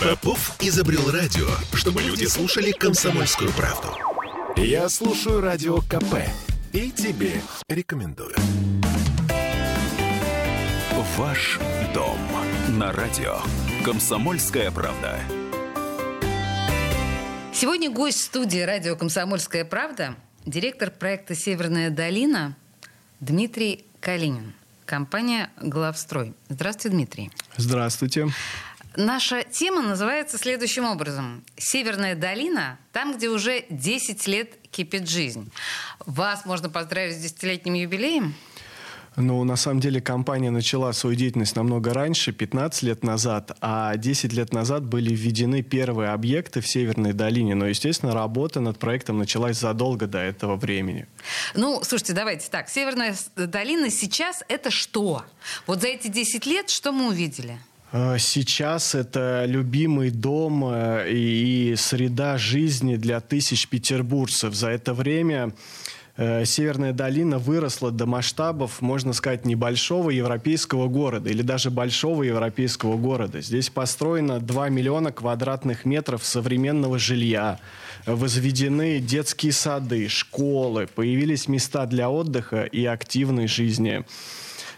Попов изобрел радио, чтобы люди слушали комсомольскую правду. Я слушаю радио КП и тебе рекомендую. Ваш дом на радио. Комсомольская правда. Сегодня гость студии радио «Комсомольская правда» директор проекта «Северная долина» Дмитрий Калинин. Компания «Главстрой». Здравствуйте, Дмитрий. Здравствуйте. Наша тема называется следующим образом. «Северная долина – там, где уже 10 лет кипит жизнь». Вас можно поздравить с десятилетним юбилеем? Ну, на самом деле, компания начала свою деятельность намного раньше, 15 лет назад, а 10 лет назад были введены первые объекты в Северной долине. Но, естественно, работа над проектом началась задолго до этого времени. Ну, слушайте, давайте так. Северная долина сейчас это что? Вот за эти 10 лет что мы увидели? Э, сейчас это любимый дом э, и среда жизни для тысяч петербуржцев. За это время Э, Северная долина выросла до масштабов, можно сказать, небольшого европейского города или даже большого европейского города. Здесь построено 2 миллиона квадратных метров современного жилья, возведены детские сады, школы, появились места для отдыха и активной жизни.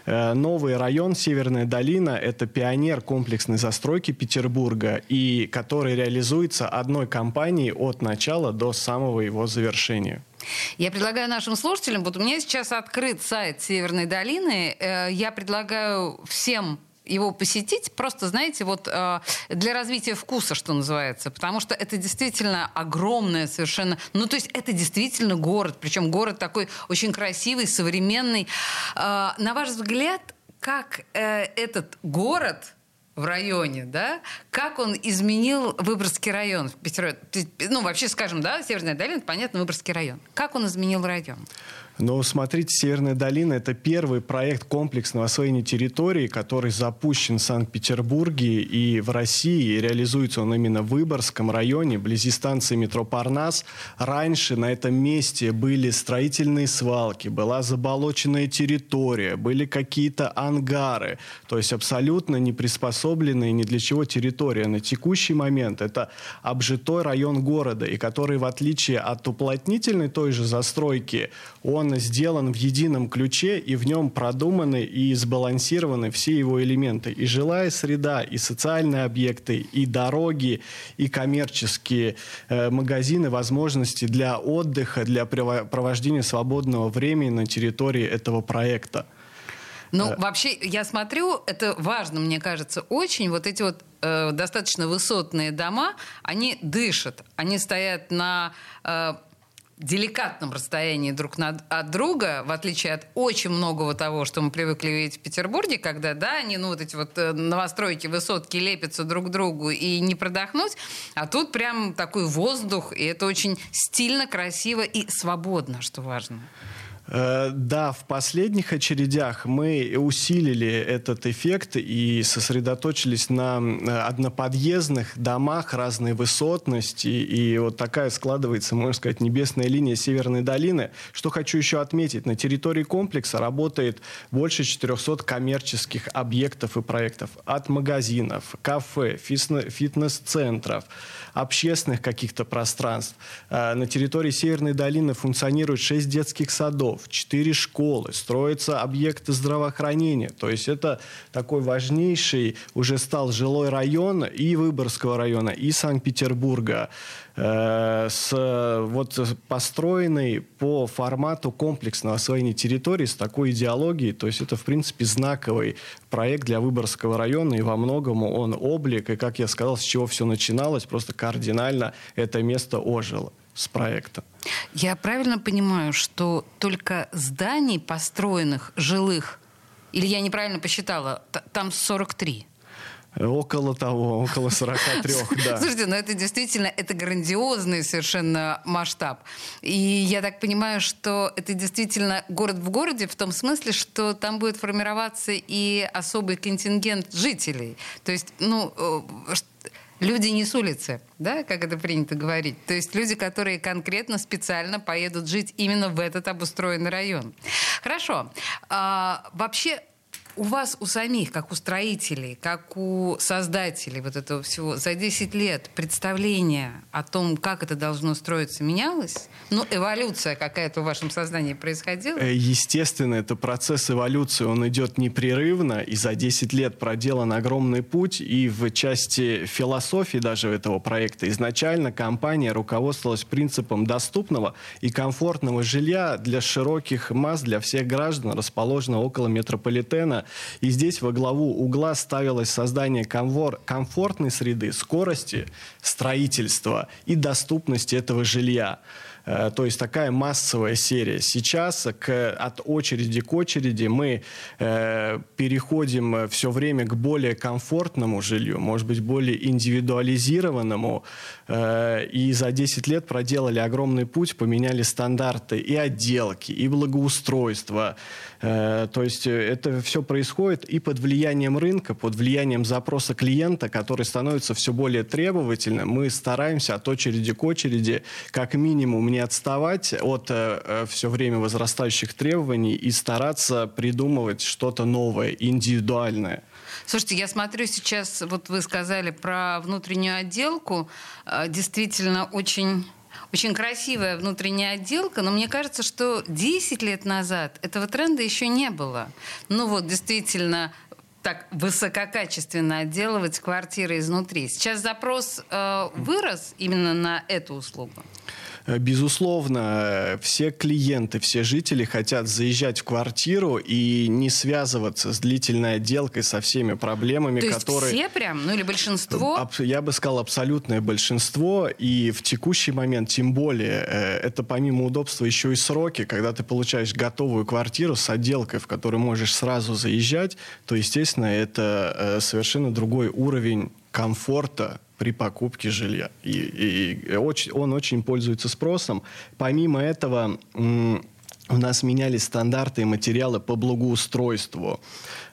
Э, новый район Северная долина – это пионер комплексной застройки Петербурга, и который реализуется одной компанией от начала до самого его завершения. Я предлагаю нашим слушателям, вот у меня сейчас открыт сайт Северной долины, э, я предлагаю всем его посетить, просто, знаете, вот э, для развития вкуса, что называется, потому что это действительно огромное совершенно, ну, то есть это действительно город, причем город такой очень красивый, современный. Э, на ваш взгляд, как э, этот город в районе, да, как он изменил Выборгский район в Петербурге? Ну, вообще, скажем, да, Северная долина, понятно, Выборгский район. Как он изменил район? Но смотрите, Северная долина – это первый проект комплексного освоения территории, который запущен в Санкт-Петербурге и в России. И реализуется он именно в Выборгском районе, вблизи станции метро Парнас. Раньше на этом месте были строительные свалки, была заболоченная территория, были какие-то ангары. То есть абсолютно не приспособленная ни для чего территория. На текущий момент это обжитой район города, и который, в отличие от уплотнительной той же застройки, он сделан в едином ключе, и в нем продуманы и сбалансированы все его элементы. И жилая среда, и социальные объекты, и дороги, и коммерческие э, магазины, возможности для отдыха, для провождения свободного времени на территории этого проекта. Ну, э. вообще, я смотрю, это важно, мне кажется, очень. Вот эти вот э, достаточно высотные дома, они дышат, они стоят на э, деликатном расстоянии друг от друга, в отличие от очень многого того, что мы привыкли видеть в Петербурге, когда, да, они, ну, вот эти вот э, новостройки, высотки лепятся друг к другу и не продохнуть, а тут прям такой воздух, и это очень стильно, красиво и свободно, что важно. Э, да, в последних очередях мы усилили этот эффект и сосредоточились на одноподъездных домах разной высотности. И вот такая складывается, можно сказать, небесная линия Северной долины. Что хочу еще отметить, на территории комплекса работает больше 400 коммерческих объектов и проектов. От магазинов, кафе, фитнес-центров, общественных каких-то пространств. Э, на территории Северной долины функционирует 6 детских садов садов, 4 школы, строятся объекты здравоохранения. То есть это такой важнейший уже стал жилой район и Выборгского района, и Санкт-Петербурга, э, с, вот, построенный по формату комплексного освоения территории с такой идеологией. То есть это, в принципе, знаковый проект для Выборгского района, и во многом он облик, и, как я сказал, с чего все начиналось, просто кардинально это место ожило с проектом. Я правильно понимаю, что только зданий, построенных жилых, или я неправильно посчитала, там 43? Около того, около 43, да. Слушайте, ну это действительно, это грандиозный совершенно масштаб. И я так понимаю, что это действительно город в городе в том смысле, что там будет формироваться и особый контингент жителей. То есть, ну, э, люди не с улицы, да, как это принято говорить. То есть люди, которые конкретно, специально поедут жить именно в этот обустроенный район. Хорошо. А, вообще, у вас, у самих, как у строителей, как у создателей вот этого всего, за 10 лет представление о том, как это должно строиться, менялось? Ну, эволюция какая-то в вашем сознании происходила? Э, естественно, это процесс эволюции, он идет непрерывно, и за 10 лет проделан огромный путь, и в части философии даже этого проекта изначально компания руководствовалась принципом доступного и комфортного жилья для широких масс, для всех граждан, расположенного около метрополитена, и здесь во главу угла ставилось создание комфор комфортной среды, скорости строительства и доступности этого жилья. Э, то есть такая массовая серия. Сейчас к, от очереди к очереди мы э, переходим все время к более комфортному жилью, может быть, более индивидуализированному. Э, и за 10 лет проделали огромный путь, поменяли стандарты и отделки, и благоустройства. Э, то есть это все происходит и под влиянием рынка, под влиянием запроса клиента, который становится все более требовательным. Мы стараемся от очереди к очереди как минимум не отставать от э, э, все время возрастающих требований и стараться придумывать что-то новое, индивидуальное. Слушайте, я смотрю сейчас, вот вы сказали про внутреннюю отделку, э, действительно очень очень красивая внутренняя отделка, но мне кажется, что 10 лет назад этого тренда еще не было. Ну вот, действительно, так высококачественно отделывать квартиры изнутри. Сейчас запрос э, вырос именно на эту услугу. Э, безусловно, все клиенты, все жители хотят заезжать в квартиру и не связываться с длительной отделкой, со всеми проблемами, То которые... все прям? Ну или большинство? Я бы сказал, абсолютное большинство. И в текущий момент, тем более, э, это помимо удобства еще и сроки. Когда ты получаешь готовую квартиру с отделкой, в которую можешь сразу заезжать, то, естественно, это э, совершенно другой уровень комфорта при покупке жилья. И, и, и очень, он очень пользуется спросом. Помимо этого, у нас менялись стандарты и материалы по благоустройству.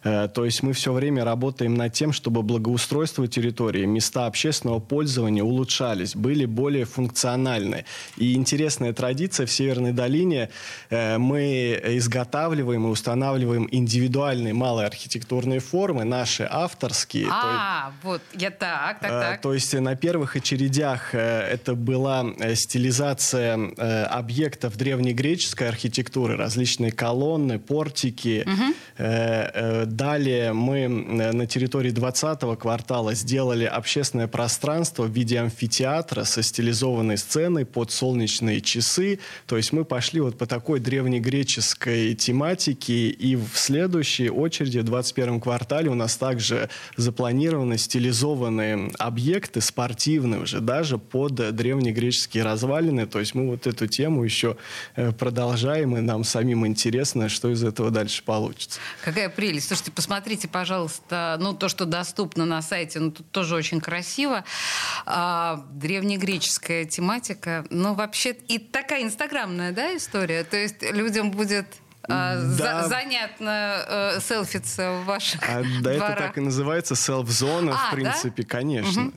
Э, то есть мы все время работаем над тем, чтобы благоустройство территории, места общественного пользования улучшались, были более функциональны. И интересная традиция в Северной долине. Э, мы изготавливаем и устанавливаем индивидуальные малые архитектурные формы, наши авторские. А, то, вот, я так, так, э, так. То есть на первых очередях это была стилизация объектов древнегреческой архитектуры, различные колонны, портики, угу Далее мы э, на территории 20-го квартала сделали общественное пространство в виде амфитеатра со стилизованной сценой под солнечные часы. То есть мы пошли вот по такой древнегреческой тематике. И в следующей очереди, в 21-м квартале, у нас также запланированы стилизованные объекты, спортивные уже, даже под древнегреческие развалины. То есть мы вот эту тему еще э, продолжаем, и нам самим интересно, что из этого дальше получится. Какая прелесть. Слушайте, посмотрите, пожалуйста, ну, то, что доступно на сайте, ну, тут тоже очень красиво. А, древнегреческая тематика. Ну, вообще, и такая инстаграмная, да, история? То есть людям будет а, да. За, занятно э, селфиться в ваших а, Да, дворах. это так и называется, селф-зона, а, в принципе, да? конечно. Угу.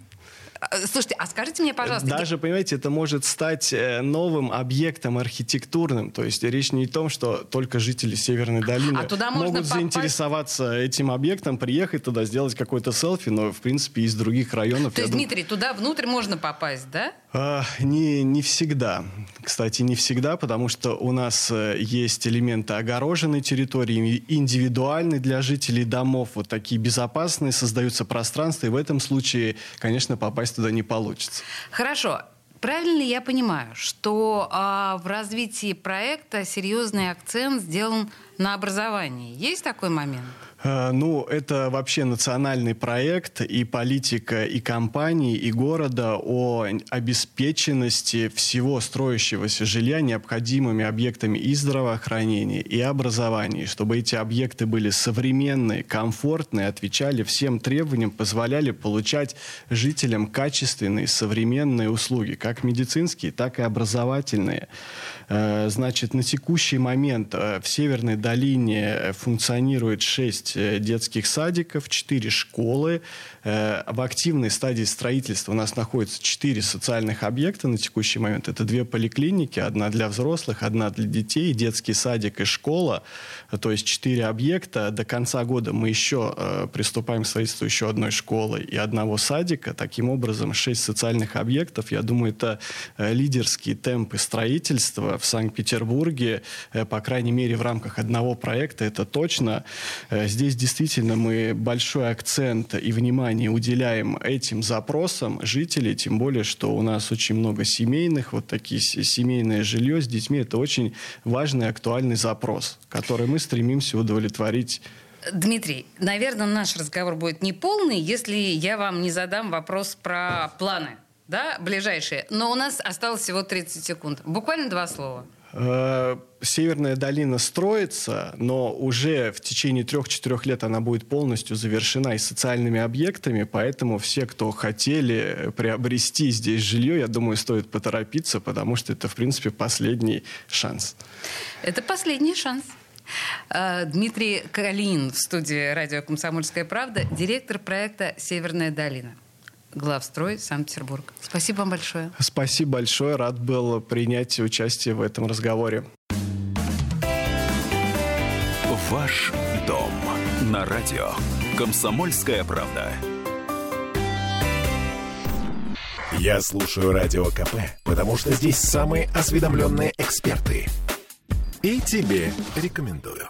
Слушайте, а скажите мне, пожалуйста... Даже, понимаете, это может стать э, новым объектом архитектурным. То есть речь не о том, что только жители Северной долины а туда могут попасть... заинтересоваться этим объектом, приехать туда, сделать какой-то селфи, но, в принципе, из других районов... То есть, думаю... Дмитрий, туда внутрь можно попасть, да? А, не, не всегда. Кстати, не всегда, потому что у нас э, есть элементы огороженной территории, индивидуальной для жителей домов, вот такие безопасные, создаются пространства, и в этом случае, конечно, попасть туда не получится. Хорошо. Правильно я понимаю, что а, в развитии проекта серьезный акцент сделан на образовании? Есть такой момент? Э, ну, это вообще национальный проект и политика и компании, и города о обеспеченности всего строящегося жилья необходимыми объектами и здравоохранения, и образования, чтобы эти объекты были современные, комфортные, отвечали всем требованиям, позволяли получать жителям качественные современные услуги, как медицинские, так и образовательные. Э, значит, на текущий момент э, в Северной долине функционирует 6 детских садиков, 4 школы. В активной стадии строительства у нас находится 4 социальных объекта на текущий момент. Это две поликлиники, одна для взрослых, одна для детей, детский садик и школа. То есть 4 объекта. До конца года мы еще приступаем к строительству еще одной школы и одного садика. Таким образом, 6 социальных объектов. Я думаю, это лидерские темпы строительства в Санкт-Петербурге, э, по крайней мере, в рамках одного проекта, это точно. Э, здесь действительно мы большой акцент и внимание уделяем этим запросам жителей, тем более, что у нас очень много семейных, вот такие семейное жилье с детьми. Это очень важный актуальный запрос, который мы стремимся удовлетворить Дмитрий, наверное, наш разговор будет неполный, если я вам не задам вопрос про планы да, ближайшие. Но у нас осталось всего 30 секунд. Буквально два слова. Э, Северная долина строится, но уже в течение трех-четырех лет она будет полностью завершена и социальными объектами, поэтому все, кто хотели приобрести здесь жилье, я думаю, стоит поторопиться, потому что это, в принципе, последний шанс. Это последний шанс. Э, Дмитрий Калин в студии радио «Комсомольская правда», директор проекта «Северная долина» главстрой Санкт-Петербург. Спасибо вам большое. Спасибо большое. Рад был принять участие в этом разговоре. Ваш дом на радио. Комсомольская правда. Я слушаю радио КП, потому что здесь самые осведомленные эксперты. И тебе рекомендую.